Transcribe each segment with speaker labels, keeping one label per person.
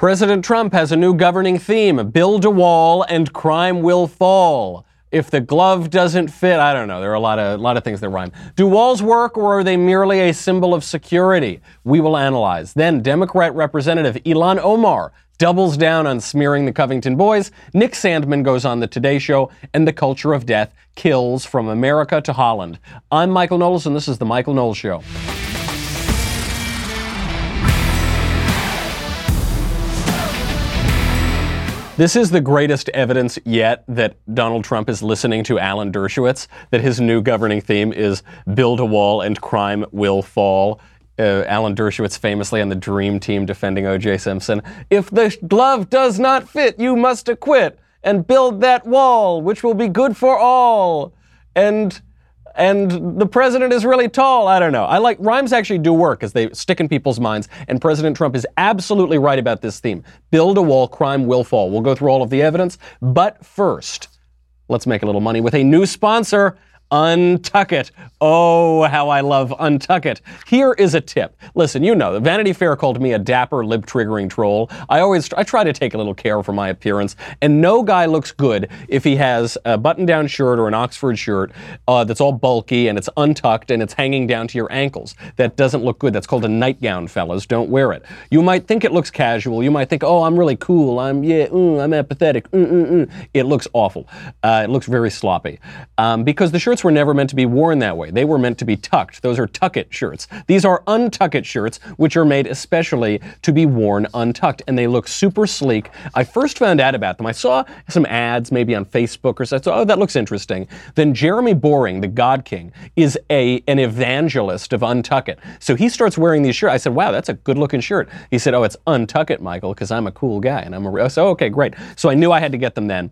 Speaker 1: President Trump has a new governing theme build a wall and crime will fall. If the glove doesn't fit, I don't know. There are a lot of, a lot of things that rhyme. Do walls work or are they merely a symbol of security? We will analyze. Then, Democrat Representative Ilhan Omar doubles down on smearing the Covington boys. Nick Sandmann goes on the Today Show, and the culture of death kills from America to Holland. I'm Michael Knowles, and this is The Michael Knowles Show. This is the greatest evidence yet that Donald Trump is listening to Alan Dershowitz, that his new governing theme is build a wall and crime will fall. Uh, Alan Dershowitz famously on the Dream Team defending O.J. Simpson. If the glove does not fit, you must acquit and build that wall, which will be good for all. And and the president is really tall. I don't know. I like rhymes actually do work as they stick in people's minds. And President Trump is absolutely right about this theme. Build a wall, crime will fall. We'll go through all of the evidence. But first, let's make a little money with a new sponsor. Untuckit. Oh, how I love Untuckit. Here is a tip. Listen, you know, Vanity Fair called me a dapper, lip triggering troll. I always, I try to take a little care for my appearance, and no guy looks good if he has a button down shirt or an Oxford shirt uh, that's all bulky and it's untucked and it's hanging down to your ankles. That doesn't look good. That's called a nightgown, fellas. Don't wear it. You might think it looks casual. You might think, oh, I'm really cool. I'm, yeah, mm, I'm apathetic. Mm, mm, mm. It looks awful. Uh, it looks very sloppy. Um, because the shirts were never meant to be worn that way. They were meant to be tucked. Those are tuck it shirts. These are untuck it shirts, which are made especially to be worn untucked, and they look super sleek. I first found out about them. I saw some ads maybe on Facebook or so. I thought, oh, that looks interesting. Then Jeremy Boring, the God King, is a an evangelist of Untuckit. So he starts wearing these shirts. I said, wow, that's a good looking shirt. He said, oh, it's Untuckit, Michael, because I'm a cool guy and I'm a. So oh, okay, great. So I knew I had to get them then.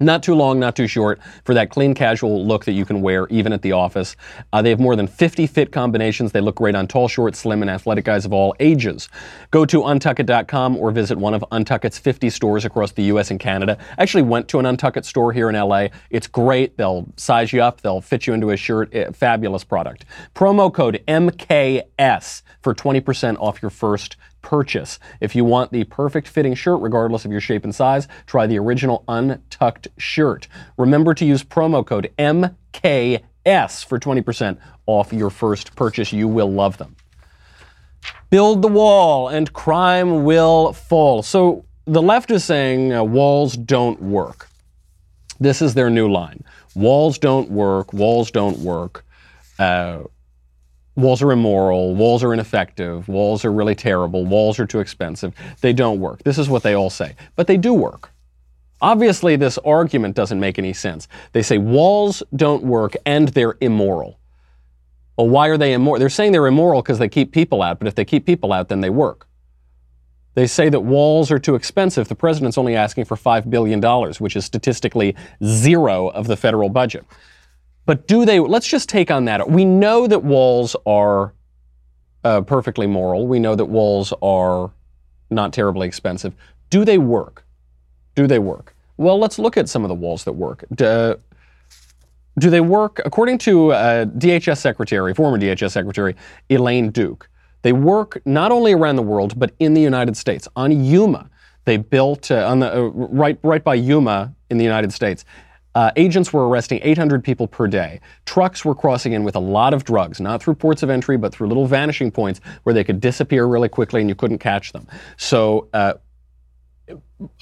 Speaker 1: Not too long, not too short for that clean casual look that you can wear even at the office. Uh, they have more than 50 fit combinations. They look great on tall, short, slim, and athletic guys of all ages. Go to untuckit.com or visit one of Untuckit's 50 stores across the U.S. and Canada. I actually went to an Untuckit store here in L.A. It's great. They'll size you up. They'll fit you into a shirt. Eh, fabulous product. Promo code MKS for 20% off your first purchase. If you want the perfect fitting shirt, regardless of your shape and size, try the original untucked shirt. Remember to use promo code MKS for 20% off your first purchase. You will love them. Build the wall and crime will fall. So the left is saying uh, walls don't work. This is their new line. Walls don't work. Walls don't work. Uh, walls are immoral, walls are ineffective, walls are really terrible, walls are too expensive. They don't work. This is what they all say. But they do work. Obviously, this argument doesn't make any sense. They say walls don't work and they're immoral. Well, why are they immoral? They're saying they're immoral because they keep people out, but if they keep people out, then they work. They say that walls are too expensive. The president's only asking for $5 billion, which is statistically zero of the federal budget. But do they, let's just take on that. We know that walls are uh, perfectly moral. We know that walls are not terribly expensive. Do they work? Do they work? Well, let's look at some of the walls that work. Do, do they work? According to uh, DHS Secretary, former DHS Secretary Elaine Duke, they work not only around the world but in the United States. On Yuma, they built uh, on the uh, right right by Yuma in the United States. Uh, agents were arresting 800 people per day. Trucks were crossing in with a lot of drugs, not through ports of entry, but through little vanishing points where they could disappear really quickly and you couldn't catch them. So uh,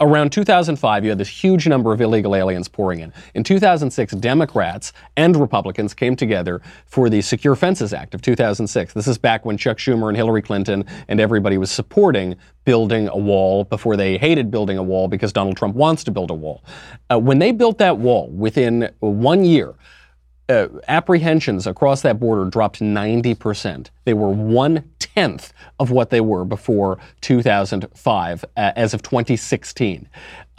Speaker 1: around 2005, you had this huge number of illegal aliens pouring in. In 2006, Democrats and Republicans came together for the Secure Fences Act of 2006. This is back when Chuck Schumer and Hillary Clinton and everybody was supporting building a wall before they hated building a wall because Donald Trump wants to build a wall. Uh, when they built that wall within one year, uh, apprehensions across that border dropped 90%. They were one tenth of what they were before 2005, uh, as of 2016.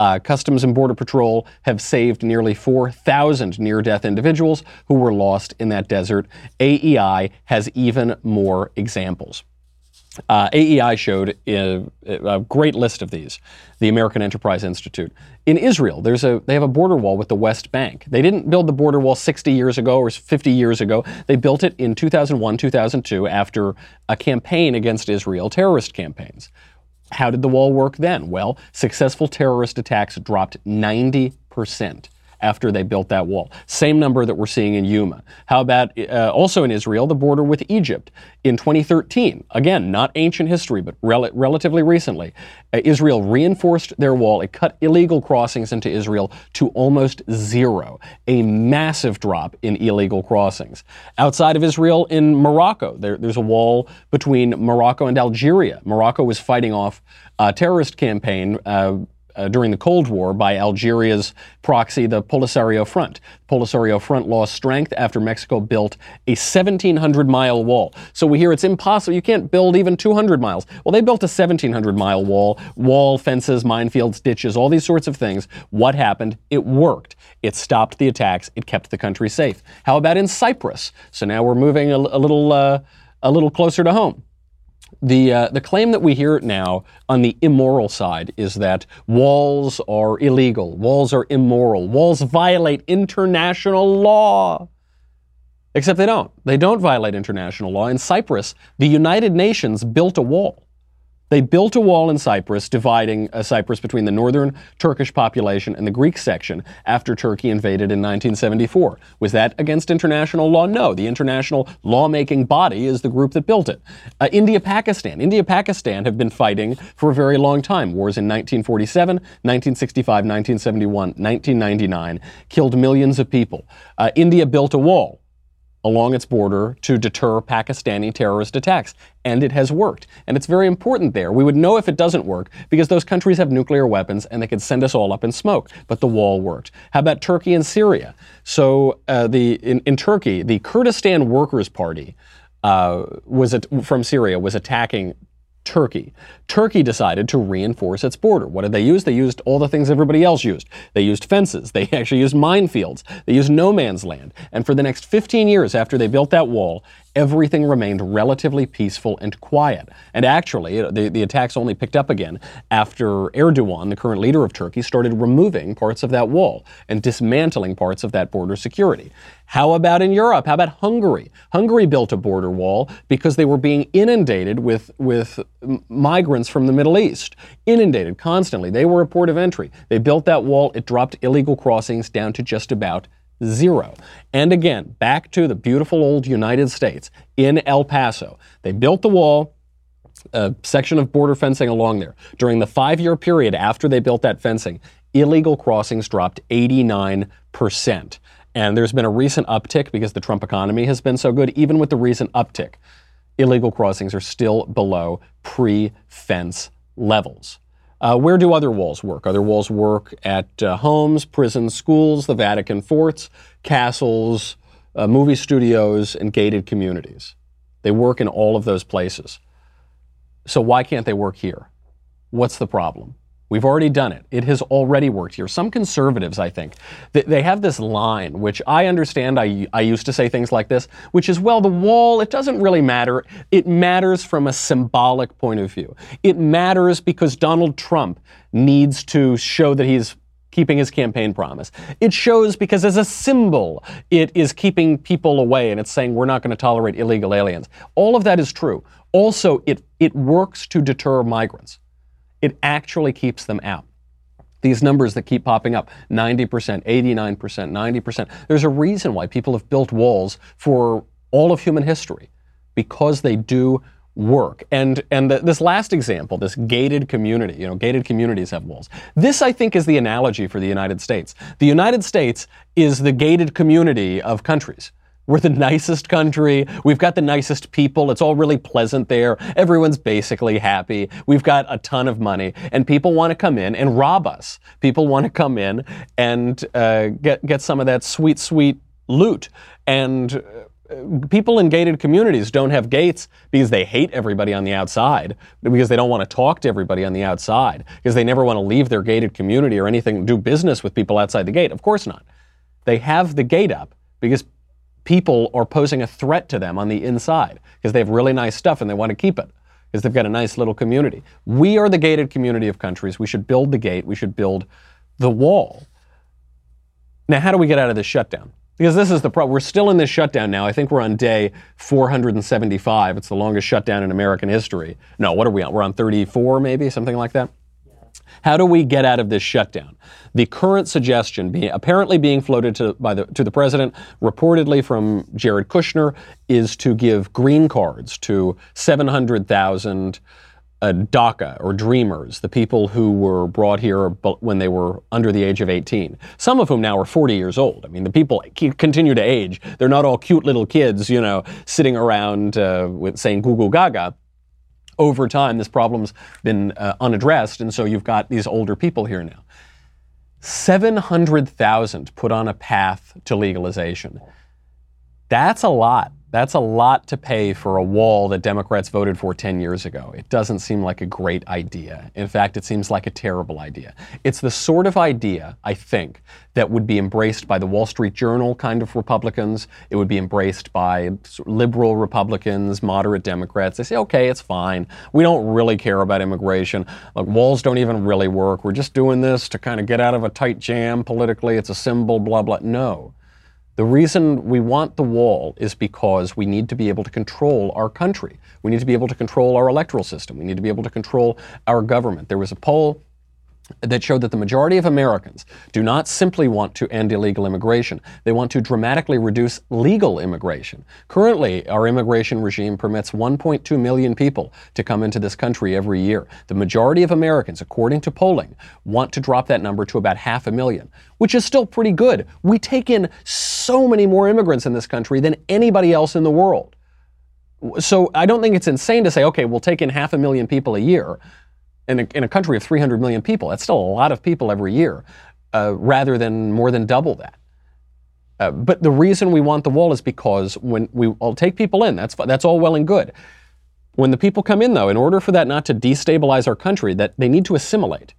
Speaker 1: Uh, Customs and Border Patrol have saved nearly 4,000 near death individuals who were lost in that desert. AEI has even more examples. Uh, AEI showed a, a, great list of these. The American Enterprise Institute in Israel, there's a they have a border wall with the West Bank. They didn't build the border wall 60 years ago or 50 years ago. They built it in 2001, 2002 after a campaign against Israel, terrorist campaigns. How did the wall work then? Well, successful terrorist attacks dropped 90% after they built that wall. Same number that we're seeing in Yuma. How about uh, also in Israel, the border with Egypt? In 2013, again, not ancient history, but rel- relatively recently, uh, Israel reinforced their wall. It cut illegal crossings into Israel to almost zero, a massive drop in illegal crossings. Outside of Israel, in Morocco, there, there's a wall between Morocco and Algeria. Morocco was fighting off a terrorist campaign. Uh, uh, during the Cold War by Algeria's proxy, the Polisario Front. Polisario Front lost strength after Mexico built a 1,700 mile wall. So we hear it's impossible. You can't build even 200 miles. Well, they built a 1,700 mile wall, wall, fences, minefields, ditches, all these sorts of things. What happened? It worked. It stopped the attacks. It kept the country safe. How about in Cyprus? So now we're moving a, a little, uh, a little closer to home. The, uh, the claim that we hear now on the immoral side is that walls are illegal, walls are immoral, walls violate international law. Except they don't. They don't violate international law. In Cyprus, the United Nations built a wall. They built a wall in Cyprus, dividing uh, Cyprus between the northern Turkish population and the Greek section after Turkey invaded in 1974. Was that against international law? No. The international lawmaking body is the group that built it. Uh, India Pakistan. India Pakistan have been fighting for a very long time. Wars in 1947, 1965, 1971, 1999 killed millions of people. Uh, India built a wall along its border to deter Pakistani terrorist attacks. And it has worked. And it's very important there. We would know if it doesn't work because those countries have nuclear weapons and they could send us all up in smoke. But the wall worked. How about Turkey and Syria? So uh, the in, in, Turkey, the Kurdistan Workers' Party uh, was at, from Syria was attacking Turkey. Turkey decided to reinforce its border. What did they use? They used all the things everybody else used. They used fences. They actually used minefields. They used no man's land. And for the next 15 years after they built that wall, everything remained relatively peaceful and quiet. And actually, uh, the, the attacks only picked up again after Erdogan, the current leader of Turkey, started removing parts of that wall and dismantling parts of that border security. How about in Europe? How about Hungary? Hungary built a border wall because they were being inundated with, with migrants from the Middle East. Inundated constantly. They were a port of entry. They built that wall. It dropped illegal crossings down to just about Zero. And again, back to the beautiful old United States in El Paso. They built the wall, a section of border fencing along there. During the five year period after they built that fencing, illegal crossings dropped 89%. And there's been a recent uptick because the Trump economy has been so good. Even with the recent uptick, illegal crossings are still below pre fence levels. Uh, where do other walls work? Other walls work at uh, homes, prisons, schools, the Vatican forts, castles, uh, movie studios, and gated communities. They work in all of those places. So why can't they work here? What's the problem? We've already done it. It has already worked here. Some conservatives, I think, they have this line, which I understand. I, I used to say things like this, which is, well, the wall, it doesn't really matter. It matters from a symbolic point of view. It matters because Donald Trump needs to show that he's keeping his campaign promise. It shows because as a symbol, it is keeping people away and it's saying we're not going to tolerate illegal aliens. All of that is true. Also, it, it works to deter migrants it actually keeps them out. These numbers that keep popping up 90%, 89%, 90%. There's a reason why people have built walls for all of human history because they do work. And and the, this last example, this gated community, you know, gated communities have walls. This I think is the analogy for the United States. The United States is the gated community of countries. We're the nicest country. We've got the nicest people. It's all really pleasant there. Everyone's basically happy. We've got a ton of money, and people want to come in and rob us. People want to come in and uh, get get some of that sweet, sweet loot. And uh, people in gated communities don't have gates because they hate everybody on the outside, because they don't want to talk to everybody on the outside, because they never want to leave their gated community or anything, do business with people outside the gate. Of course not. They have the gate up because people are posing a threat to them on the inside because they have really nice stuff and they want to keep it because they've got a nice little community. We are the gated community of countries. We should build the gate. We should build the wall. Now, how do we get out of this shutdown? Because this is the problem. We're still in this shutdown now. I think we're on day 475. It's the longest shutdown in American history. No, what are we on? We're on 34, maybe, something like that. How do we get out of this shutdown? The current suggestion, being, apparently being floated to, by the, to the president, reportedly from Jared Kushner, is to give green cards to 700,000 uh, DACA or Dreamers, the people who were brought here when they were under the age of 18. Some of whom now are 40 years old. I mean, the people continue to age. They're not all cute little kids, you know, sitting around uh, with saying "goo goo gaga." Over time, this problem's been uh, unaddressed, and so you've got these older people here now. 700,000 put on a path to legalization. That's a lot. That's a lot to pay for a wall that Democrats voted for 10 years ago. It doesn't seem like a great idea. In fact, it seems like a terrible idea. It's the sort of idea, I think, that would be embraced by the Wall Street Journal kind of Republicans. It would be embraced by liberal Republicans, moderate Democrats. They say, okay, it's fine. We don't really care about immigration. Like, walls don't even really work. We're just doing this to kind of get out of a tight jam politically. It's a symbol, blah, blah. No. The reason we want the wall is because we need to be able to control our country. We need to be able to control our electoral system. We need to be able to control our government. There was a poll that showed that the majority of Americans do not simply want to end illegal immigration. They want to dramatically reduce legal immigration. Currently, our immigration regime permits 1.2 million people to come into this country every year. The majority of Americans, according to polling, want to drop that number to about half a million, which is still pretty good. We take in so many more immigrants in this country than anybody else in the world. So I don't think it's insane to say, okay, we'll take in half a million people a year in a, in a country of 300 million people. That's still a lot of people every year, uh, rather than more than double that. Uh, but the reason we want the wall is because when we take people in, that's that's all well and good. When the people come in, though, in order for that not to destabilize our country, that they need to assimilate.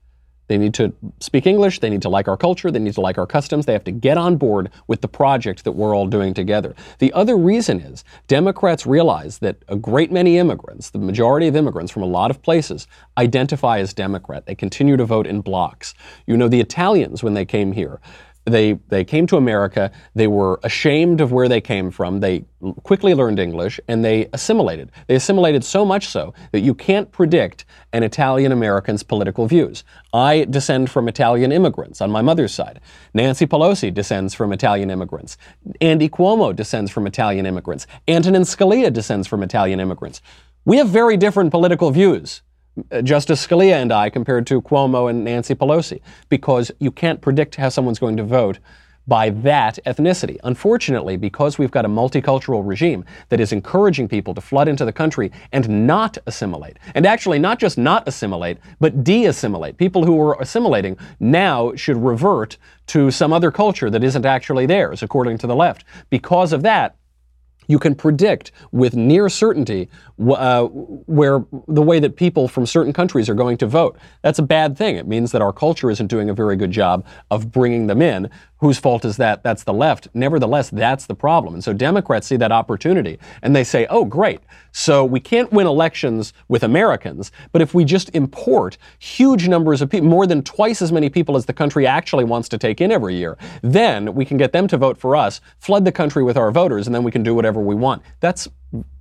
Speaker 1: They need to speak English. They need to like our culture. They need to like our customs. They have to get on board with the project that we're all doing together. The other reason is Democrats realize that a great many immigrants, the majority of immigrants from a lot of places, identify as Democrat. They continue to vote in blocks. You know, the Italians, when they came here, they, they came to America, they were ashamed of where they came from, they quickly learned English, and they assimilated. They assimilated so much so that you can't predict an Italian American's political views. I descend from Italian immigrants on my mother's side. Nancy Pelosi descends from Italian immigrants. Andy Cuomo descends from Italian immigrants. Antonin Scalia descends from Italian immigrants. We have very different political views. Uh, Justice Scalia and I compared to Cuomo and Nancy Pelosi because you can't predict how someone's going to vote by that ethnicity. Unfortunately, because we've got a multicultural regime that is encouraging people to flood into the country and not assimilate, and actually not just not assimilate, but de assimilate. People who are assimilating now should revert to some other culture that isn't actually theirs, according to the left. Because of that, you can predict with near certainty uh, where the way that people from certain countries are going to vote. That's a bad thing. It means that our culture isn't doing a very good job of bringing them in. Whose fault is that? That's the left. Nevertheless, that's the problem. And so Democrats see that opportunity and they say, oh, great. So we can't win elections with Americans, but if we just import huge numbers of people, more than twice as many people as the country actually wants to take in every year, then we can get them to vote for us, flood the country with our voters, and then we can do whatever we want. That's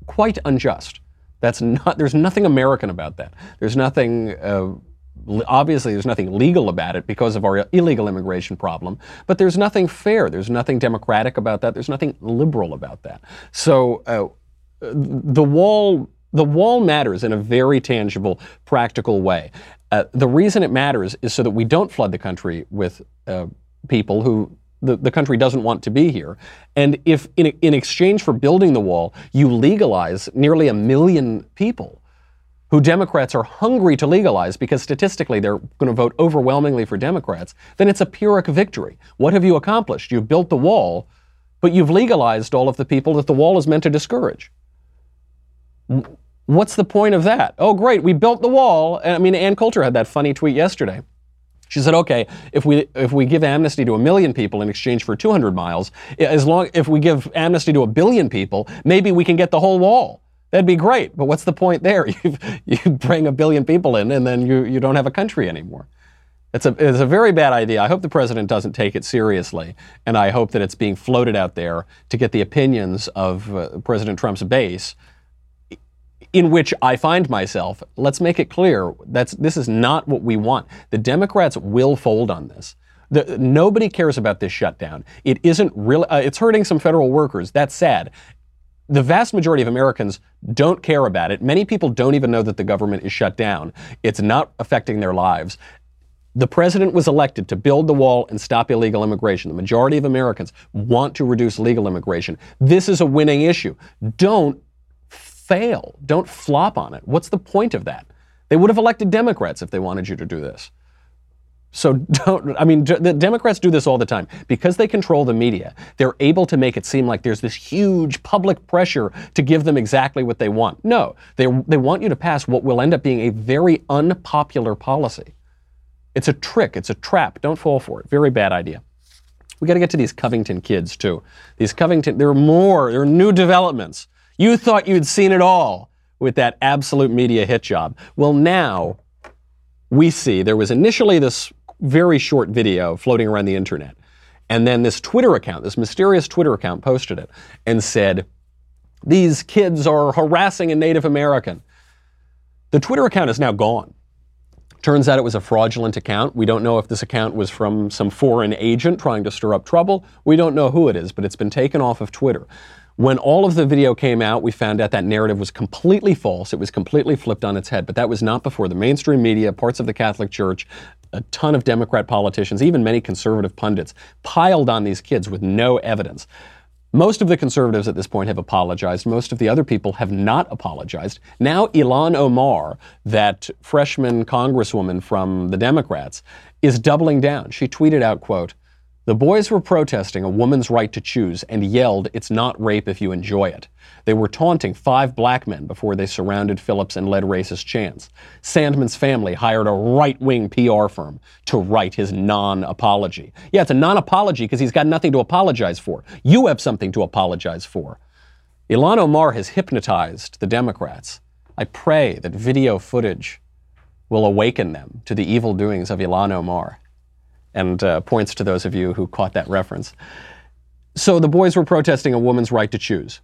Speaker 1: quite unjust. That's not, there's nothing American about that. There's nothing, uh, obviously, there's nothing legal about it because of our illegal immigration problem, but there's nothing fair. There's nothing democratic about that. There's nothing liberal about that. So uh, the wall, the wall matters in a very tangible, practical way. Uh, the reason it matters is so that we don't flood the country with uh, people who the, the country doesn't want to be here. And if in, in exchange for building the wall, you legalize nearly a million people who Democrats are hungry to legalize because statistically they're going to vote overwhelmingly for Democrats, then it's a Pyrrhic victory. What have you accomplished? You've built the wall, but you've legalized all of the people that the wall is meant to discourage. What's the point of that? Oh, great, we built the wall. I mean, Ann Coulter had that funny tweet yesterday. She said, "Okay, if we if we give amnesty to a million people in exchange for 200 miles, as long if we give amnesty to a billion people, maybe we can get the whole wall. That'd be great. But what's the point there? You you bring a billion people in, and then you you don't have a country anymore. It's a, it's a very bad idea. I hope the president doesn't take it seriously, and I hope that it's being floated out there to get the opinions of uh, President Trump's base, in which I find myself. Let's make it clear that's this is not what we want. The Democrats will fold on this. The, nobody cares about this shutdown. It isn't really. Uh, it's hurting some federal workers. That's sad. The vast majority of Americans don't care about it. Many people don't even know that the government is shut down. It's not affecting their lives. The president was elected to build the wall and stop illegal immigration. The majority of Americans want to reduce legal immigration. This is a winning issue. Don't fail. Don't flop on it. What's the point of that? They would have elected Democrats if they wanted you to do this. So don't, I mean, the Democrats do this all the time. Because they control the media, they're able to make it seem like there's this huge public pressure to give them exactly what they want. No, they, they want you to pass what will end up being a very unpopular policy. It's a trick, it's a trap. Don't fall for it. Very bad idea. We got to get to these Covington kids, too. These Covington, there are more, there are new developments. You thought you'd seen it all with that absolute media hit job. Well, now we see there was initially this very short video floating around the internet. And then this Twitter account, this mysterious Twitter account, posted it and said, These kids are harassing a Native American. The Twitter account is now gone. Turns out it was a fraudulent account. We don't know if this account was from some foreign agent trying to stir up trouble. We don't know who it is, but it's been taken off of Twitter. When all of the video came out, we found out that narrative was completely false. It was completely flipped on its head. But that was not before the mainstream media, parts of the Catholic Church, a ton of Democrat politicians, even many conservative pundits, piled on these kids with no evidence. Most of the conservatives at this point have apologized. Most of the other people have not apologized. Now, Ilhan Omar, that freshman congresswoman from the Democrats, is doubling down. She tweeted out, quote, the boys were protesting a woman's right to choose and yelled, It's not rape if you enjoy it. They were taunting five black men before they surrounded Phillips and led racist chants. Sandmann's family hired a right wing PR firm to write his non apology. Yeah, it's a non apology because he's got nothing to apologize for. You have something to apologize for. Ilhan Omar has hypnotized the Democrats. I pray that video footage will awaken them to the evil doings of Ilhan Omar and uh, points to those of you who caught that reference. So the boys were protesting a woman's right to choose.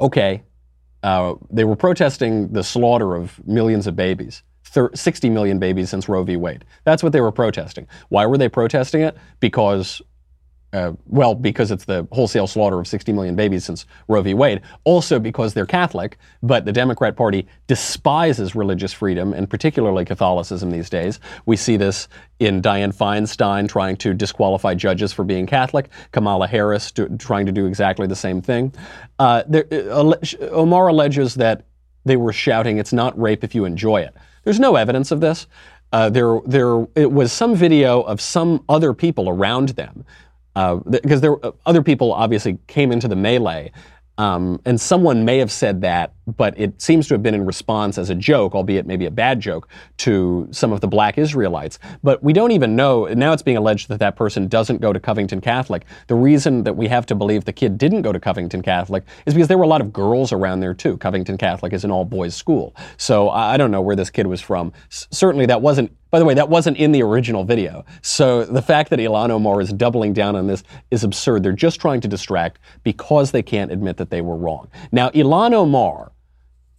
Speaker 1: Okay, uh, they were protesting the slaughter of millions of babies. 60 million babies since Roe v. Wade. That's what they were protesting. Why were they protesting it? Because uh, well, because it's the wholesale slaughter of 60 million babies since Roe v. Wade. Also because they're Catholic, but the Democrat Party despises religious freedom and particularly Catholicism these days. We see this in Dianne Feinstein trying to disqualify judges for being Catholic, Kamala Harris do, trying to do exactly the same thing. Uh, there, uh, Omar alleges that they were shouting, "It's not rape if you enjoy it." There's no evidence of this. Uh, there, there it was some video of some other people around them because uh, there uh, other people obviously came into the melee, um, and someone may have said that, but it seems to have been in response as a joke, albeit maybe a bad joke, to some of the black Israelites. But we don't even know, now it's being alleged that that person doesn't go to Covington Catholic. The reason that we have to believe the kid didn't go to Covington Catholic is because there were a lot of girls around there too. Covington Catholic is an all boys school. So I don't know where this kid was from. S- certainly that wasn't by the way, that wasn't in the original video. So the fact that Ilhan Omar is doubling down on this is absurd. They're just trying to distract because they can't admit that they were wrong. Now, Ilhan Omar,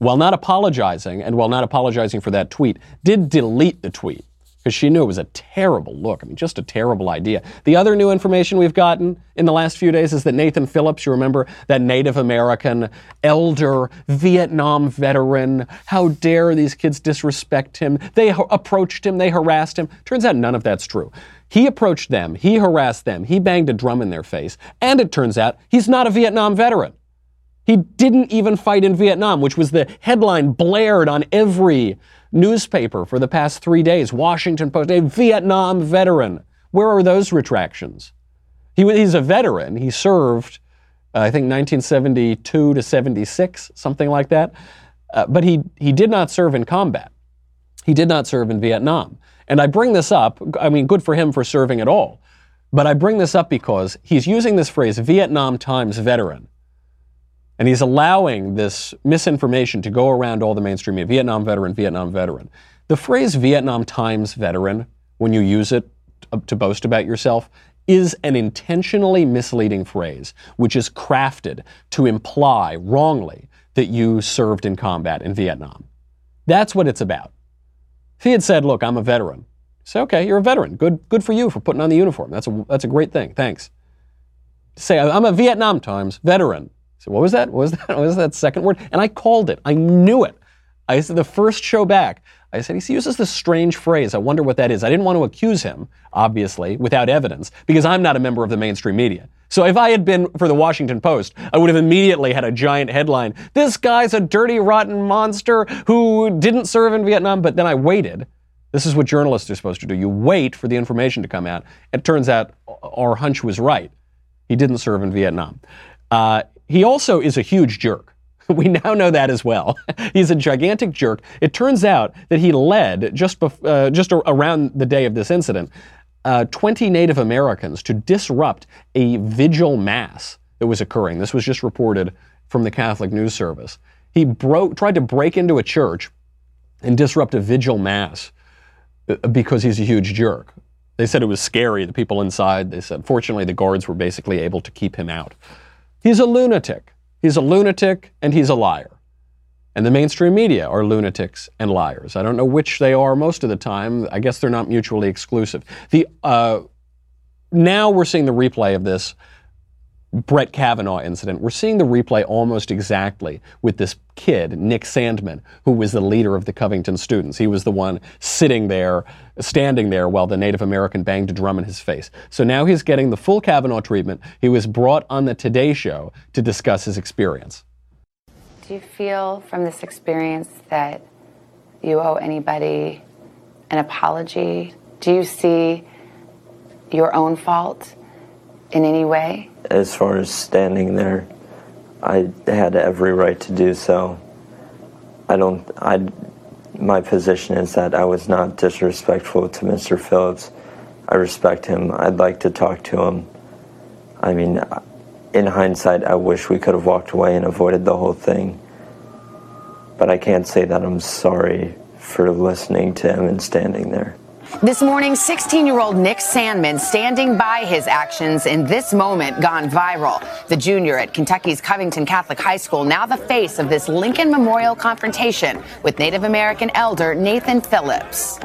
Speaker 1: while not apologizing and while not apologizing for that tweet, did delete the tweet because she knew it was a terrible look. I mean, just a terrible idea. The other new information we've gotten in the last few days is that Nathan Phillips, you remember that Native American elder, Vietnam veteran, how dare these kids disrespect him? They ha- approached him, they harassed him. Turns out none of that's true. He approached them, he harassed them, he banged a drum in their face, and it turns out he's not a Vietnam veteran. He didn't even fight in Vietnam, which was the headline blared on every newspaper for the past three days. Washington Post, a Vietnam veteran. Where are those retractions? He, he's a veteran. He served, uh, I think, 1972 to 76, something like that. Uh, but he, he did not serve in combat. He did not serve in Vietnam. And I bring this up, I mean, good for him for serving at all. But I bring this up because he's using this phrase, Vietnam Times veteran. And he's allowing this misinformation to go around all the mainstream media Vietnam veteran, Vietnam veteran. The phrase Vietnam Times veteran when you use it to boast about yourself is an intentionally misleading phrase, which is crafted to imply wrongly that you served in combat in Vietnam. That's what it's about. If he had said, Look, I'm a veteran, say, Okay, you're a veteran. Good, good for you for putting on the uniform. That's a, that's a great thing. Thanks. Say, I'm a Vietnam Times veteran. So what was that? What was that? What was that second word? And I called it. I knew it. I said the first show back. I said, he uses this strange phrase. I wonder what that is. I didn't want to accuse him, obviously, without evidence, because I'm not a member of the mainstream media. So if I had been for the Washington Post, I would have immediately had a giant headline. This guy's a dirty, rotten monster who didn't serve in Vietnam. But then I waited. This is what journalists are supposed to do. You wait for the information to come out. It turns out our hunch was right. He didn't serve in Vietnam. Uh, he also is a huge jerk. We now know that as well. He's a gigantic jerk. It turns out that he led, just, bef- uh, just around the day of this incident, uh, 20 Native Americans to disrupt a vigil mass that was occurring. This was just reported from the Catholic News Service. He broke, tried to break into a church and disrupt a vigil mass uh, because he's a huge jerk. They said it was scary, the people inside. They said, fortunately, the guards were basically able to keep him out. He's a lunatic. He's a lunatic and he's a liar. And the mainstream media are lunatics and liars. I don't know which they are most of the time. I guess they're not mutually exclusive. The uh, now we're seeing the replay of this Brett Kavanaugh incident, we're seeing the replay almost exactly with this kid, Nick Sandmann, who was the leader of the Covington students. He was the one sitting there, standing there while the Native American banged a drum in his face. So now he's getting the full Kavanaugh treatment. He was brought on the Today Show to discuss his experience.
Speaker 2: Do you feel from this experience that you owe anybody an apology? Do you see your own fault in any way?
Speaker 3: as far as standing there, I had every right to do so. I don't. I. My position is that I was not disrespectful to Mr. Phillips. I respect him. I'd like to talk to him. I mean, in hindsight, I wish we could have walked away and avoided the whole thing. But I can't say that I'm sorry for listening to him and standing there.
Speaker 2: This morning, 16 year old Nick Sandmann standing by his actions in this moment gone viral. The junior at Kentucky's Covington Catholic High School, now the face of this Lincoln Memorial confrontation with Native American elder Nathan Phillips.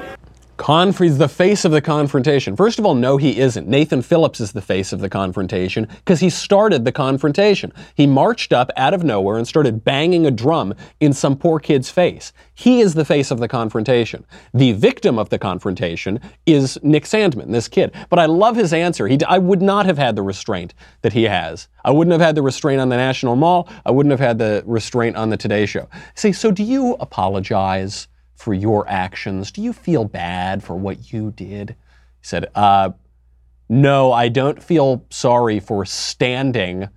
Speaker 1: Conf- he's the face of the confrontation. First of all, no, he isn't. Nathan Phillips is the face of the confrontation because he started the confrontation. He marched up out of nowhere and started banging a drum in some poor kid's face. He is the face of the confrontation. The victim of the confrontation is Nick Sandmann, this kid. But I love his answer. He, I would not have had the restraint that he has. I wouldn't have had the restraint on the National Mall. I wouldn't have had the restraint on the Today Show. See, so do you apologize? For your actions? Do you feel bad for what you did? He said, uh, No, I don't feel sorry for standing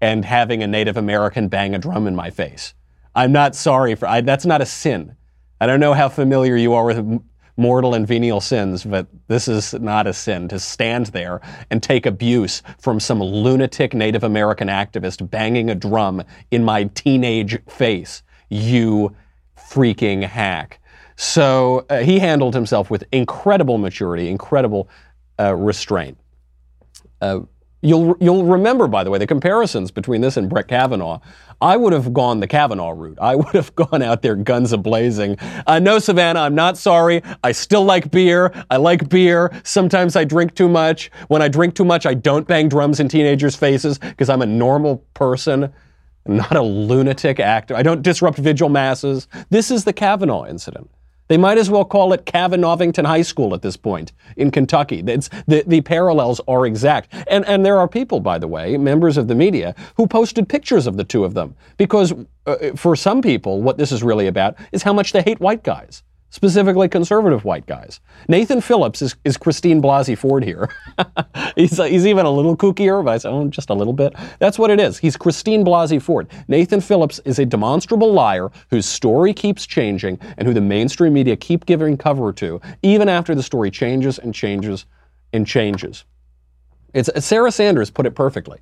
Speaker 1: and having a Native American bang a drum in my face. I'm not sorry for I, that's not a sin. I don't know how familiar you are with mortal and venial sins, but this is not a sin to stand there and take abuse from some lunatic Native American activist banging a drum in my teenage face. You freaking hack. So uh, he handled himself with incredible maturity, incredible uh, restraint. Uh, you'll you'll remember, by the way, the comparisons between this and Brett Kavanaugh. I would have gone the Kavanaugh route. I would have gone out there guns a blazing. Uh, no, Savannah, I'm not sorry. I still like beer. I like beer. Sometimes I drink too much. When I drink too much, I don't bang drums in teenagers' faces because I'm a normal person. Not a lunatic actor. I don't disrupt vigil masses. This is the Kavanaugh incident. They might as well call it Kavanaughington High School at this point in Kentucky. It's, the, the parallels are exact. And, and there are people, by the way, members of the media, who posted pictures of the two of them. Because uh, for some people, what this is really about is how much they hate white guys specifically conservative white guys. Nathan Phillips is, is Christine Blasey Ford here. he's, he's even a little kookier, but I said, oh, just a little bit. That's what it is. He's Christine Blasey Ford. Nathan Phillips is a demonstrable liar whose story keeps changing and who the mainstream media keep giving cover to, even after the story changes and changes and changes. It's, Sarah Sanders put it perfectly.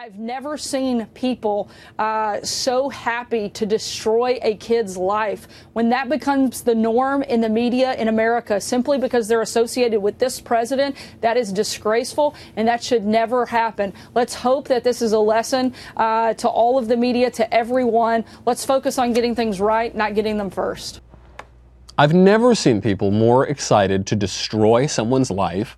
Speaker 4: I've never seen people uh, so happy to destroy a kid's life. When that becomes the norm in the media in America, simply because they're associated with this president, that is disgraceful and that should never happen. Let's hope that this is a lesson uh, to all of the media, to everyone. Let's focus on getting things right, not getting them first.
Speaker 1: I've never seen people more excited to destroy someone's life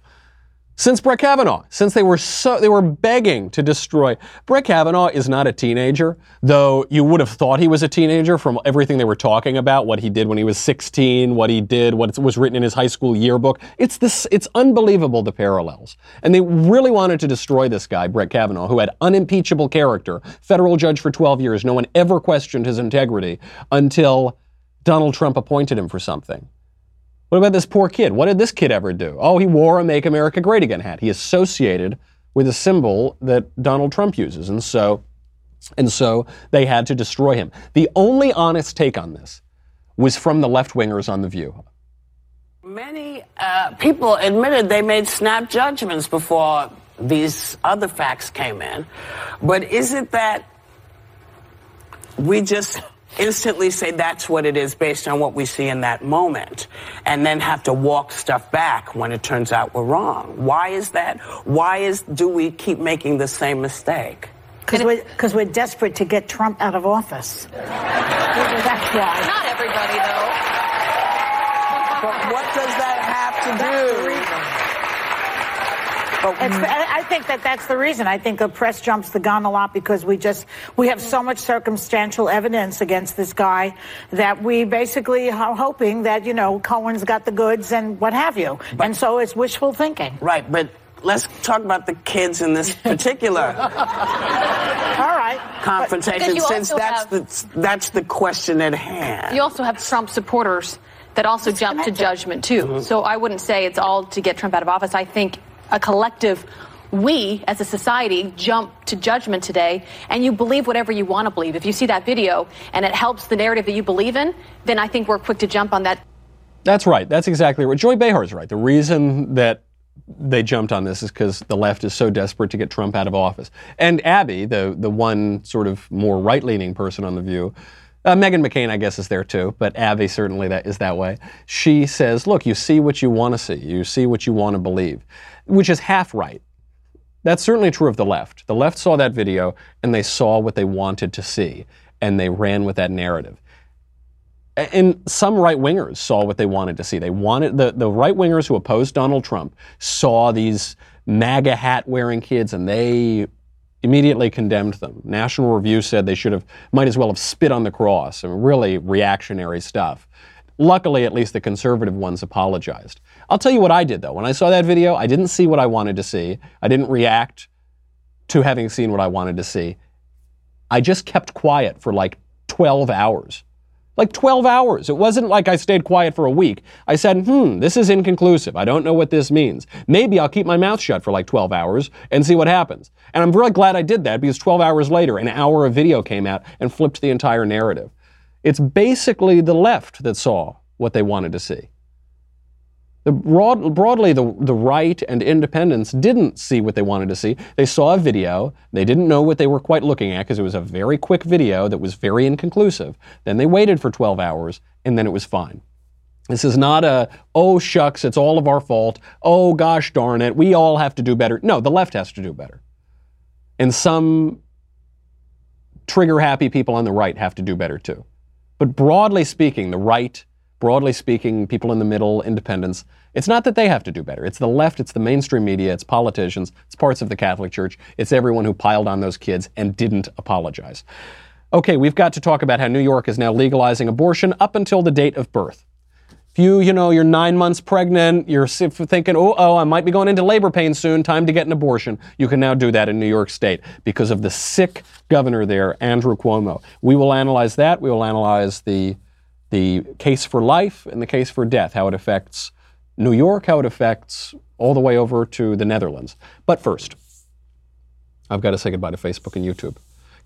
Speaker 1: since Brett Kavanaugh, since they were so they were begging to destroy. Brett Kavanaugh is not a teenager, though you would have thought he was a teenager from everything they were talking about, what he did when he was 16, what he did, what was written in his high school yearbook. It's this it's unbelievable the parallels. And they really wanted to destroy this guy, Brett Kavanaugh, who had unimpeachable character, federal judge for 12 years. No one ever questioned his integrity until Donald Trump appointed him for something. What about this poor kid? What did this kid ever do? Oh, he wore a Make America Great Again hat. He associated with a symbol that Donald Trump uses. And so, and so they had to destroy him. The only honest take on this was from the left wingers on The View.
Speaker 5: Many uh, people admitted they made snap judgments before these other facts came in. But is it that we just instantly say that's what it is based on what we see in that moment and then have to walk stuff back when it turns out we're wrong why is that why is do we keep making the same mistake
Speaker 6: because we're, cause we're desperate to get Trump out of office. That's why.
Speaker 7: Not everybody, though.
Speaker 5: But what does that have to do?
Speaker 6: It's, I think that that's the reason. I think the press jumps the gun a lot because we just we have so much circumstantial evidence against this guy that we basically are hoping that you know Cohen's got the goods and what have you, but, and so it's wishful thinking.
Speaker 5: Right, but let's talk about the kids in this particular
Speaker 6: all right
Speaker 5: confrontation since that's have, the that's the question at hand.
Speaker 7: You also have Trump supporters that also jump to judgment too. Mm-hmm. So I wouldn't say it's all to get Trump out of office. I think a collective we as a society jump to judgment today and you believe whatever you want to believe. If you see that video and it helps the narrative that you believe in, then I think we're quick to jump on that.
Speaker 1: That's right. That's exactly right. Joy Behar's right. The reason that they jumped on this is because the left is so desperate to get Trump out of office. And Abby, the the one sort of more right leaning person on the View, uh, Meghan McCain, I guess, is there too, but Abby certainly that is that way. She says, "Look, you see what you want to see. You see what you want to believe." Which is half right. That's certainly true of the left. The left saw that video and they saw what they wanted to see and they ran with that narrative. And some right wingers saw what they wanted to see. They wanted the, the right wingers who opposed Donald Trump saw these MAGA hat wearing kids and they immediately condemned them. National Review said they should have, might as well have spit on the cross and really reactionary stuff. Luckily, at least the conservative ones apologized. I'll tell you what I did though. When I saw that video, I didn't see what I wanted to see. I didn't react to having seen what I wanted to see. I just kept quiet for like 12 hours. Like 12 hours. It wasn't like I stayed quiet for a week. I said, hmm, this is inconclusive. I don't know what this means. Maybe I'll keep my mouth shut for like 12 hours and see what happens. And I'm really glad I did that because 12 hours later, an hour of video came out and flipped the entire narrative. It's basically the left that saw what they wanted to see. The broad, broadly, the, the right and independents didn't see what they wanted to see. They saw a video. They didn't know what they were quite looking at because it was a very quick video that was very inconclusive. Then they waited for 12 hours, and then it was fine. This is not a, oh shucks, it's all of our fault. Oh gosh darn it, we all have to do better. No, the left has to do better. And some trigger happy people on the right have to do better too. But broadly speaking, the right, broadly speaking, people in the middle, independents, it's not that they have to do better. It's the left, it's the mainstream media, it's politicians, it's parts of the Catholic Church, it's everyone who piled on those kids and didn't apologize. Okay, we've got to talk about how New York is now legalizing abortion up until the date of birth. You, you know, you're nine months pregnant, you're thinking, oh, oh, I might be going into labor pain soon, time to get an abortion, you can now do that in New York State because of the sick governor there, Andrew Cuomo. We will analyze that. We will analyze the, the case for life and the case for death, how it affects New York, how it affects all the way over to the Netherlands. But first, I've got to say goodbye to Facebook and YouTube.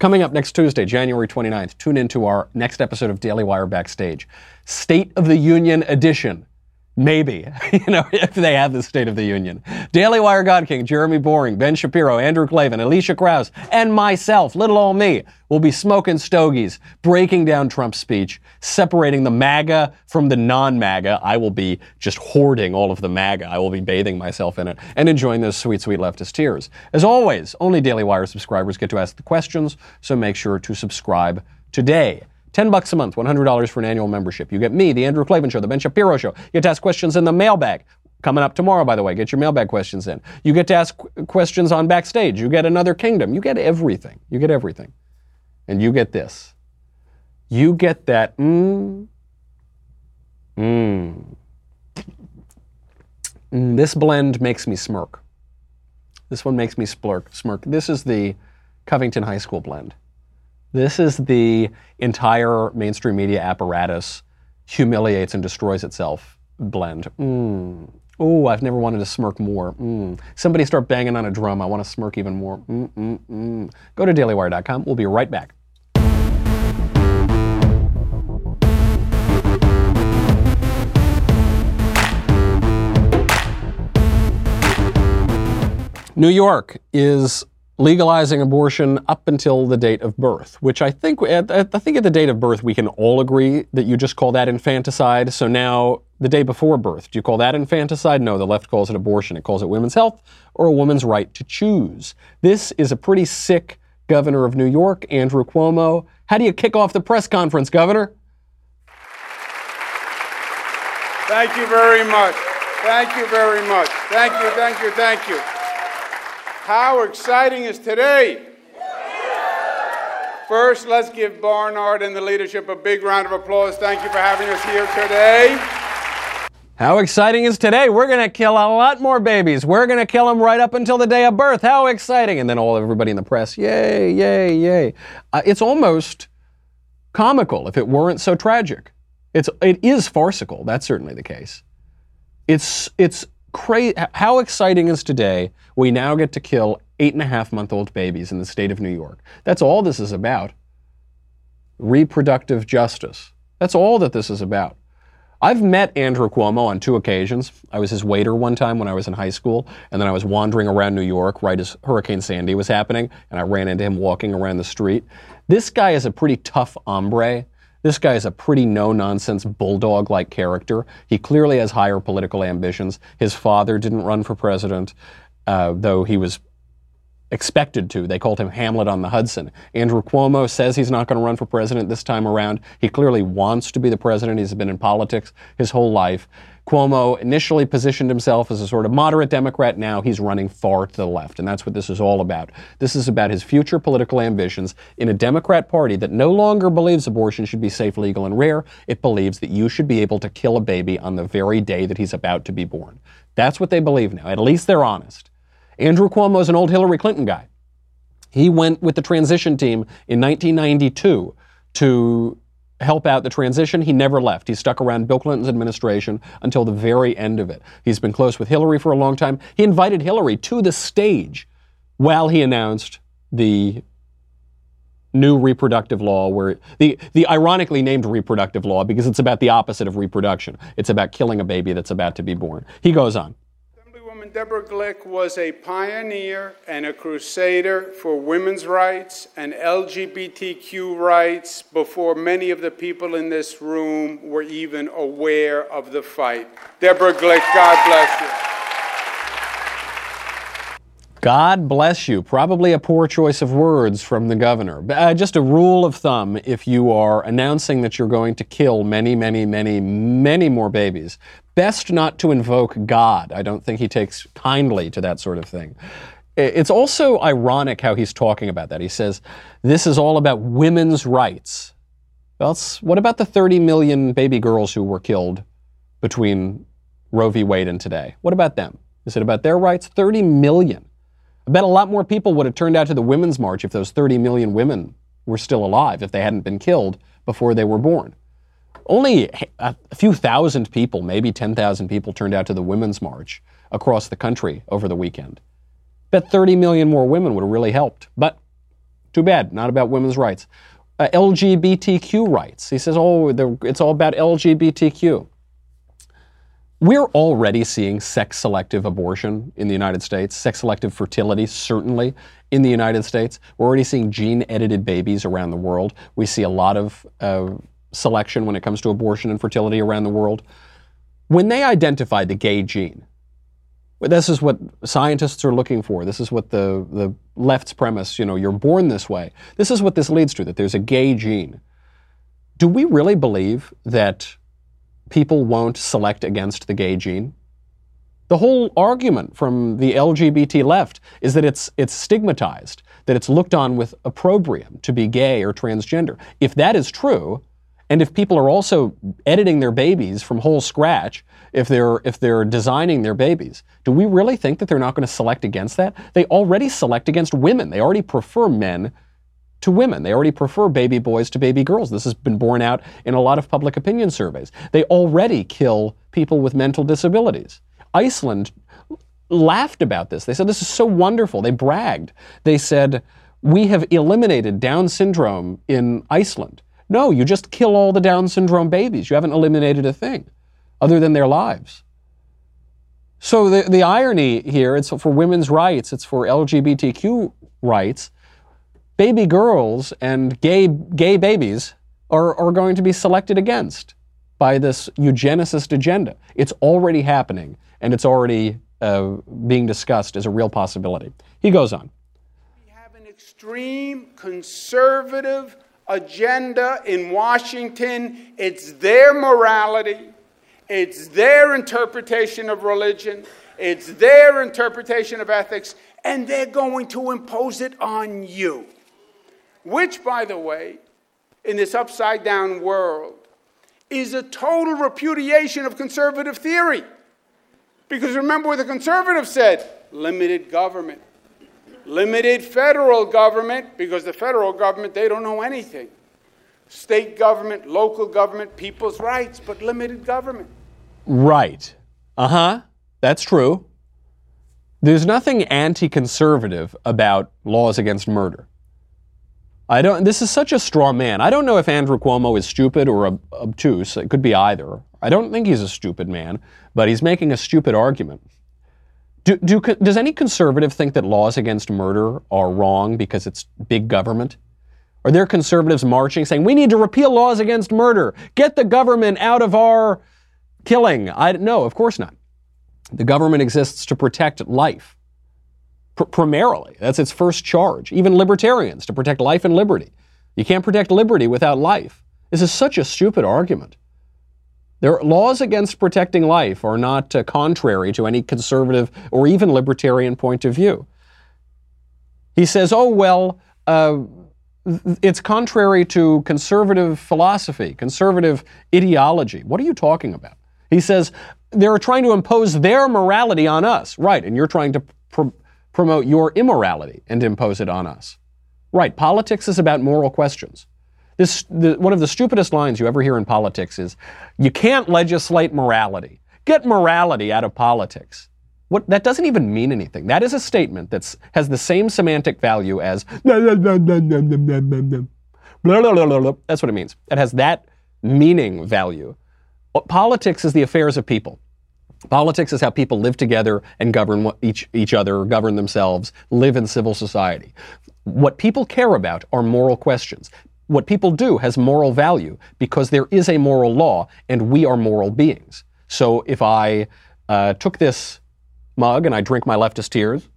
Speaker 1: Coming up next Tuesday, January 29th, tune in to our next episode of Daily Wire Backstage, State of the Union edition. Maybe, you know, if they have the State of the Union. Daily Wire God King, Jeremy Boring, Ben Shapiro, Andrew Klavan, Alicia Krause, and myself, little old me, will be smoking stogies, breaking down Trump's speech, separating the MAGA from the non MAGA. I will be just hoarding all of the MAGA. I will be bathing myself in it and enjoying those sweet, sweet leftist tears. As always, only Daily Wire subscribers get to ask the questions, so make sure to subscribe today. 10 bucks a month, $100 for an annual membership. You get me, the Andrew Klavan Show, the Ben Shapiro Show. You get to ask questions in the mailbag. Coming up tomorrow, by the way. Get your mailbag questions in. You get to ask questions on backstage. You get another kingdom. You get everything. You get everything. And you get this. You get that, mmm, mmm. Mm, this blend makes me smirk. This one makes me splurk, smirk. This is the Covington High School blend. This is the entire mainstream media apparatus humiliates and destroys itself blend. Mm. Oh, I've never wanted to smirk more. Mm. Somebody start banging on a drum. I want to smirk even more. Mm-mm-mm. Go to dailywire.com. We'll be right back. New York is legalizing abortion up until the date of birth, which I think at, I think at the date of birth we can all agree that you just call that infanticide. So now the day before birth, do you call that infanticide? No, the left calls it abortion. It calls it women's health or a woman's right to choose. This is a pretty sick governor of New York, Andrew Cuomo. How do you kick off the press conference, governor?
Speaker 8: Thank you very much. Thank you very much. Thank you, thank you, thank you. How exciting is today? First, let's give Barnard and the leadership a big round of applause. Thank you for having us here today.
Speaker 1: How exciting is today? We're going to kill a lot more babies. We're going to kill them right up until the day of birth. How exciting. And then all everybody in the press, yay, yay, yay. Uh, it's almost comical if it weren't so tragic. It's it is farcical. That's certainly the case. It's it's crazy. How exciting is today? We now get to kill eight and a half month old babies in the state of New York. That's all this is about. Reproductive justice. That's all that this is about. I've met Andrew Cuomo on two occasions. I was his waiter one time when I was in high school, and then I was wandering around New York right as Hurricane Sandy was happening, and I ran into him walking around the street. This guy is a pretty tough hombre. This guy is a pretty no nonsense bulldog like character. He clearly has higher political ambitions. His father didn't run for president, uh, though he was expected to. They called him Hamlet on the Hudson. Andrew Cuomo says he's not going to run for president this time around. He clearly wants to be the president. He's been in politics his whole life. Cuomo initially positioned himself as a sort of moderate Democrat. Now he's running far to the left. And that's what this is all about. This is about his future political ambitions in a Democrat Party that no longer believes abortion should be safe, legal, and rare. It believes that you should be able to kill a baby on the very day that he's about to be born. That's what they believe now. At least they're honest. Andrew Cuomo is an old Hillary Clinton guy. He went with the transition team in 1992 to help out the transition. He never left. He stuck around Bill Clinton's administration until the very end of it. He's been close with Hillary for a long time. He invited Hillary to the stage while he announced the new reproductive law where the, the ironically named reproductive law because it's about the opposite of reproduction. It's about killing a baby that's about to be born. He goes on.
Speaker 8: Deborah Glick was a pioneer and a crusader for women's rights and LGBTQ rights before many of the people in this room were even aware of the fight. Deborah Glick, God bless you.
Speaker 1: God bless you. Probably a poor choice of words from the governor. Uh, just a rule of thumb if you are announcing that you're going to kill many, many, many, many more babies, best not to invoke God. I don't think he takes kindly to that sort of thing. It's also ironic how he's talking about that. He says, this is all about women's rights. Well, what about the 30 million baby girls who were killed between Roe v. Wade and today? What about them? Is it about their rights? 30 million. I bet a lot more people would have turned out to the Women's March if those 30 million women were still alive, if they hadn't been killed before they were born. Only a few thousand people, maybe 10,000 people, turned out to the Women's March across the country over the weekend. Bet 30 million more women would have really helped. But too bad, not about women's rights. Uh, LGBTQ rights. He says, oh, it's all about LGBTQ. We're already seeing sex selective abortion in the United States, sex selective fertility, certainly in the United States. We're already seeing gene edited babies around the world. We see a lot of uh, selection when it comes to abortion and fertility around the world. When they identified the gay gene, this is what scientists are looking for. This is what the, the left's premise, you know, you're born this way. This is what this leads to, that there's a gay gene. Do we really believe that people won't select against the gay gene? The whole argument from the LGBT left is that it's, it's stigmatized, that it's looked on with opprobrium to be gay or transgender. If that is true, and if people are also editing their babies from whole scratch, if they're if they're designing their babies, do we really think that they're not going to select against that? They already select against women. They already prefer men to women. They already prefer baby boys to baby girls. This has been borne out in a lot of public opinion surveys. They already kill people with mental disabilities. Iceland laughed about this. They said this is so wonderful. They bragged. They said we have eliminated Down syndrome in Iceland. No, you just kill all the Down syndrome babies. You haven't eliminated a thing other than their lives. So the, the irony here, it's for women's rights, it's for LGBTQ rights. Baby girls and gay, gay babies are, are going to be selected against by this eugenicist agenda. It's already happening, and it's already uh, being discussed as a real possibility. He goes on.
Speaker 8: We have an extreme conservative agenda in Washington. It's their morality, it's their interpretation of religion, it's their interpretation of ethics, and they're going to impose it on you. Which, by the way, in this upside down world, is a total repudiation of conservative theory. Because remember what the conservatives said limited government. Limited federal government because the federal government they don't know anything. State government local government people's rights but limited government.
Speaker 1: Right. Uh-huh. That's true. There's nothing anti-conservative about laws against murder I don't. This is such a straw man. I don't know if Andrew Cuomo is stupid or ob- obtuse. It could be either. I don't think he's a stupid man, but he's making a stupid argument. Do, do, does any conservative think that laws against murder are wrong because it's big government? Are there conservatives marching saying, we need to repeal laws against murder? Get the government out of our killing? I, no, of course not. The government exists to protect life, pr- primarily. That's its first charge. Even libertarians, to protect life and liberty. You can't protect liberty without life. This is such a stupid argument. Their laws against protecting life are not uh, contrary to any conservative or even libertarian point of view. He says, oh, well, uh, it's contrary to conservative philosophy, conservative ideology. What are you talking about? He says, they're trying to impose their morality on us. Right, and you're trying to pr- promote your immorality and impose it on us. Right, politics is about moral questions. This, the, one of the stupidest lines you ever hear in politics is, you can't legislate morality. Get morality out of politics. What, that doesn't even mean anything. That is a statement that has the same semantic value as that's what it means. It has that meaning value. Politics is the affairs of people. Politics is how people live together and govern each, each other, govern themselves, live in civil society. What people care about are moral questions what people do has moral value because there is a moral law and we are moral beings. So if I uh, took this mug and I drink my leftist tears,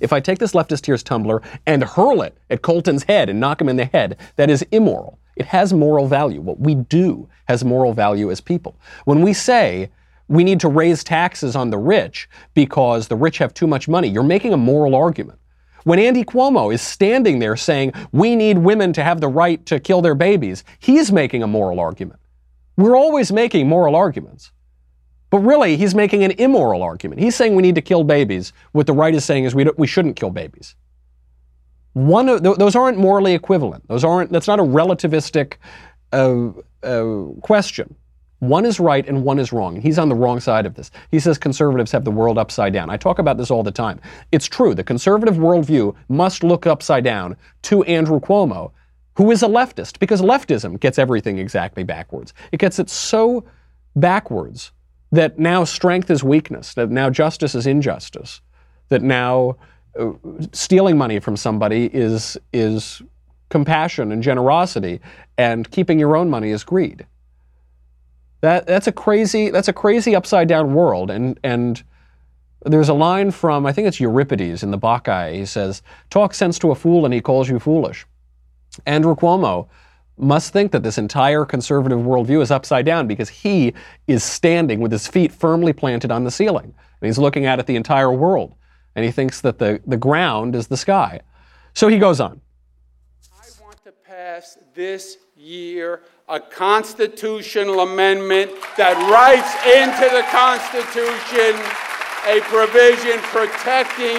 Speaker 1: if I take this leftist tears tumbler and hurl it at Colton's head and knock him in the head, that is immoral. It has moral value. What we do has moral value as people. When we say we need to raise taxes on the rich because the rich have too much money, you're making a moral argument. When Andy Cuomo is standing there saying, we need women to have the right to kill their babies, he's making a moral argument. We're always making moral arguments. But really, he's making an immoral argument. He's saying we need to kill babies. What the right is saying is we, we shouldn't kill babies. One of, th- those aren't morally equivalent. Those aren't, that's not a relativistic uh, uh, question. One is right and one is wrong. He's on the wrong side of this. He says conservatives have the world upside down. I talk about this all the time. It's true. The conservative worldview must look upside down to Andrew Cuomo, who is a leftist, because leftism gets everything exactly backwards. It gets it so backwards that now strength is weakness, that now justice is injustice, that now uh, stealing money from somebody is is compassion and generosity, and keeping your own money is greed. That that's a crazy that's a crazy upside down world, and and there's a line from I think it's Euripides in the Bacchae. He says, "Talk sense to a fool, and he calls you foolish." Andrew Cuomo must think that this entire conservative worldview is upside down because he is standing with his feet firmly planted on the ceiling. And he's looking out at the entire world. And he thinks that the, the ground is the sky. So he goes on.
Speaker 8: I want to pass this year a constitutional amendment that writes into the Constitution a provision protecting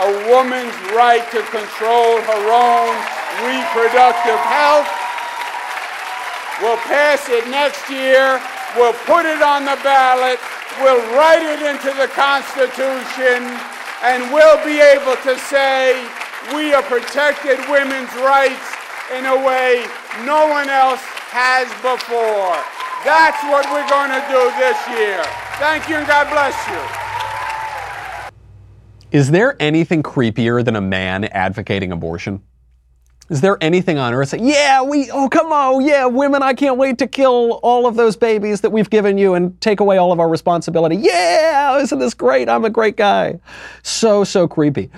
Speaker 8: a woman's right to control her own reproductive health We'll pass it next year. We'll put it on the ballot. We'll write it into the Constitution. And we'll be able to say we have protected women's rights in a way no one else has before. That's what we're going to do this year. Thank you and God bless you.
Speaker 1: Is there anything creepier than a man advocating abortion? Is there anything on earth? yeah, we, oh, come on, yeah, women, I can't wait to kill all of those babies that we've given you and take away all of our responsibility. Yeah, isn't this great? I'm a great guy. So, so creepy.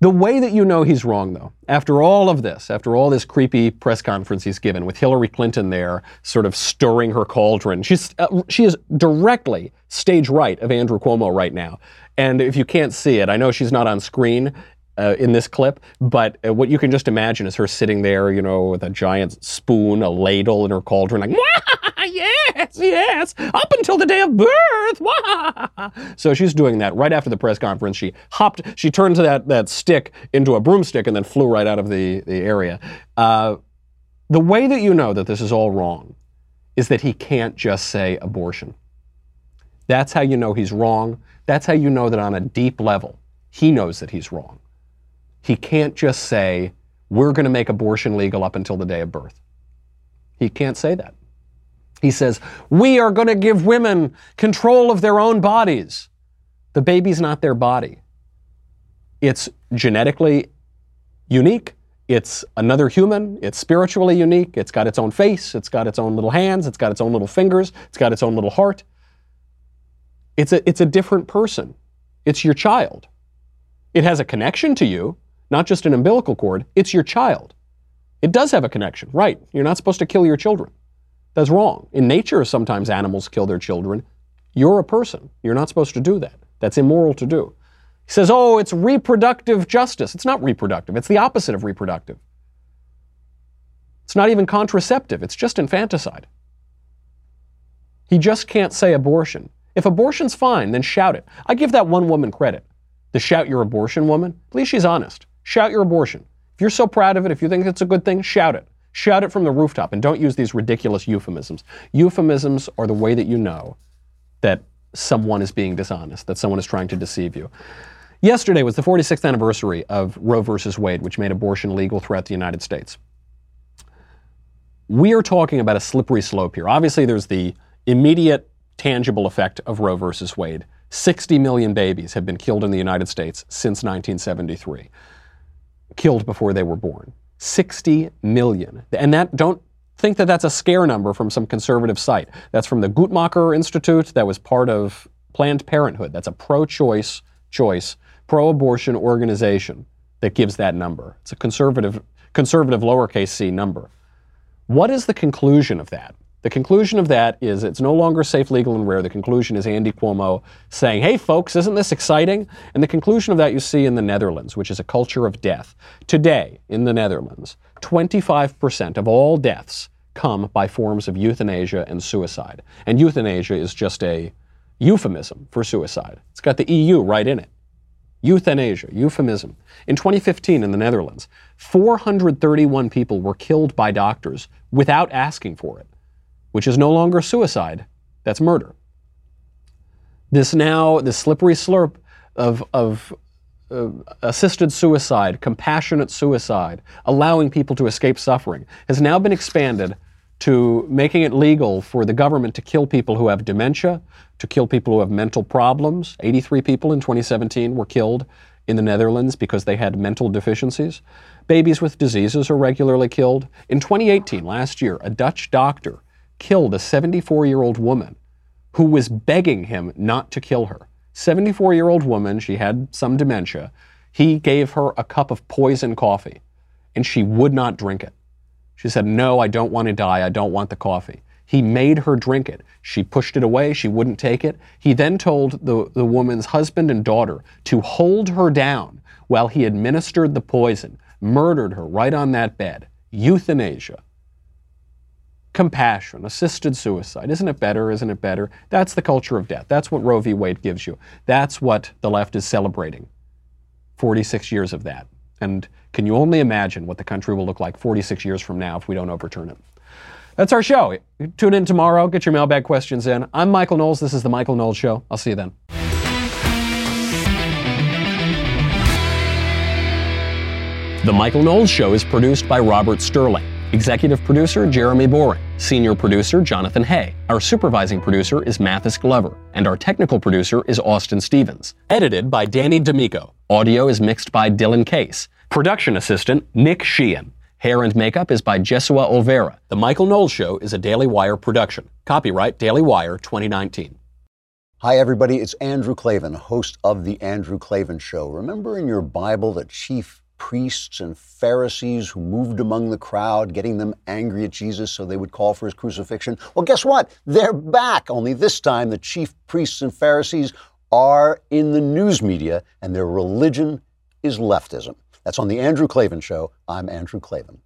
Speaker 1: The way that you know he's wrong, though, after all of this, after all this creepy press conference he's given with Hillary Clinton there, sort of stirring her cauldron, she's, uh, she is directly stage right of Andrew Cuomo right now. And if you can't see it, I know she's not on screen uh, in this clip, but uh, what you can just imagine is her sitting there, you know, with a giant spoon, a ladle in her cauldron, like, yes, yes, up until the day of birth. Wah! So she's doing that right after the press conference. She hopped, she turned that, that stick into a broomstick and then flew right out of the, the area. Uh, the way that you know that this is all wrong is that he can't just say abortion. That's how you know he's wrong. That's how you know that on a deep level, he knows that he's wrong. He can't just say, we're going to make abortion legal up until the day of birth. He can't say that. He says, we are going to give women control of their own bodies. The baby's not their body. It's genetically unique. It's another human. It's spiritually unique. It's got its own face. It's got its own little hands. It's got its own little fingers. It's got its own little heart. It's a, it's a different person. It's your child. It has a connection to you not just an umbilical cord, it's your child. It does have a connection, right? You're not supposed to kill your children. That's wrong. In nature, sometimes animals kill their children. You're a person. You're not supposed to do that. That's immoral to do. He says, oh, it's reproductive justice. It's not reproductive, it's the opposite of reproductive. It's not even contraceptive, it's just infanticide. He just can't say abortion. If abortion's fine, then shout it. I give that one woman credit. The shout your abortion woman, at least she's honest. Shout your abortion. If you're so proud of it, if you think it's a good thing, shout it. Shout it from the rooftop and don't use these ridiculous euphemisms. Euphemisms are the way that you know that someone is being dishonest, that someone is trying to deceive you. Yesterday was the 46th anniversary of Roe versus Wade, which made abortion legal throughout the United States. We are talking about a slippery slope here. Obviously, there's the immediate tangible effect of Roe versus Wade. 60 million babies have been killed in the United States since 1973 killed before they were born. 60 million. And that, don't think that that's a scare number from some conservative site. That's from the Guttmacher Institute, that was part of Planned Parenthood. That's a pro choice, choice, pro abortion organization that gives that number. It's a conservative, conservative lowercase c number. What is the conclusion of that? The conclusion of that is it's no longer safe, legal, and rare. The conclusion is Andy Cuomo saying, hey, folks, isn't this exciting? And the conclusion of that you see in the Netherlands, which is a culture of death. Today, in the Netherlands, 25% of all deaths come by forms of euthanasia and suicide. And euthanasia is just a euphemism for suicide. It's got the EU right in it. Euthanasia, euphemism. In 2015 in the Netherlands, 431 people were killed by doctors without asking for it which is no longer suicide, that's murder. This now, this slippery slurp of, of uh, assisted suicide, compassionate suicide, allowing people to escape suffering, has now been expanded to making it legal for the government to kill people who have dementia, to kill people who have mental problems. 83 people in 2017 were killed in the Netherlands because they had mental deficiencies. Babies with diseases are regularly killed. In 2018, last year, a Dutch doctor killed a 74 year old woman who was begging him not to kill her. 74 year old woman, she had some dementia. He gave her a cup of poison coffee and she would not drink it. She said, No, I don't want to die. I don't want the coffee. He made her drink it. She pushed it away. She wouldn't take it. He then told the, the woman's husband and daughter to hold her down while he administered the poison, murdered her right on that bed. Euthanasia. Compassion, assisted suicide. Isn't it better? Isn't it better? That's the culture of death. That's what Roe v. Wade gives you. That's what the left is celebrating. 46 years of that. And can you only imagine what the country will look like 46 years from now if we don't overturn it? That's our show. Tune in tomorrow. Get your mailbag questions in. I'm Michael Knowles. This is The Michael Knowles Show. I'll see you then. The Michael Knowles Show is produced by Robert Sterling. Executive producer Jeremy Boring. Senior producer Jonathan Hay. Our supervising producer is Mathis Glover. And our technical producer is Austin Stevens. Edited by Danny D'Amico. Audio is mixed by Dylan Case. Production assistant Nick Sheehan. Hair and makeup is by Jesua Olvera. The Michael Knowles Show is a Daily Wire production. Copyright Daily Wire 2019.
Speaker 9: Hi, everybody. It's Andrew Klavan, host of The Andrew Klavan Show. Remember in your Bible the chief priests and Pharisees who moved among the crowd, getting them angry at Jesus so they would call for his crucifixion? Well, guess what? They're back. Only this time, the chief priests and Pharisees are in the news media, and their religion is leftism. That's on The Andrew Klavan Show. I'm Andrew Klavan.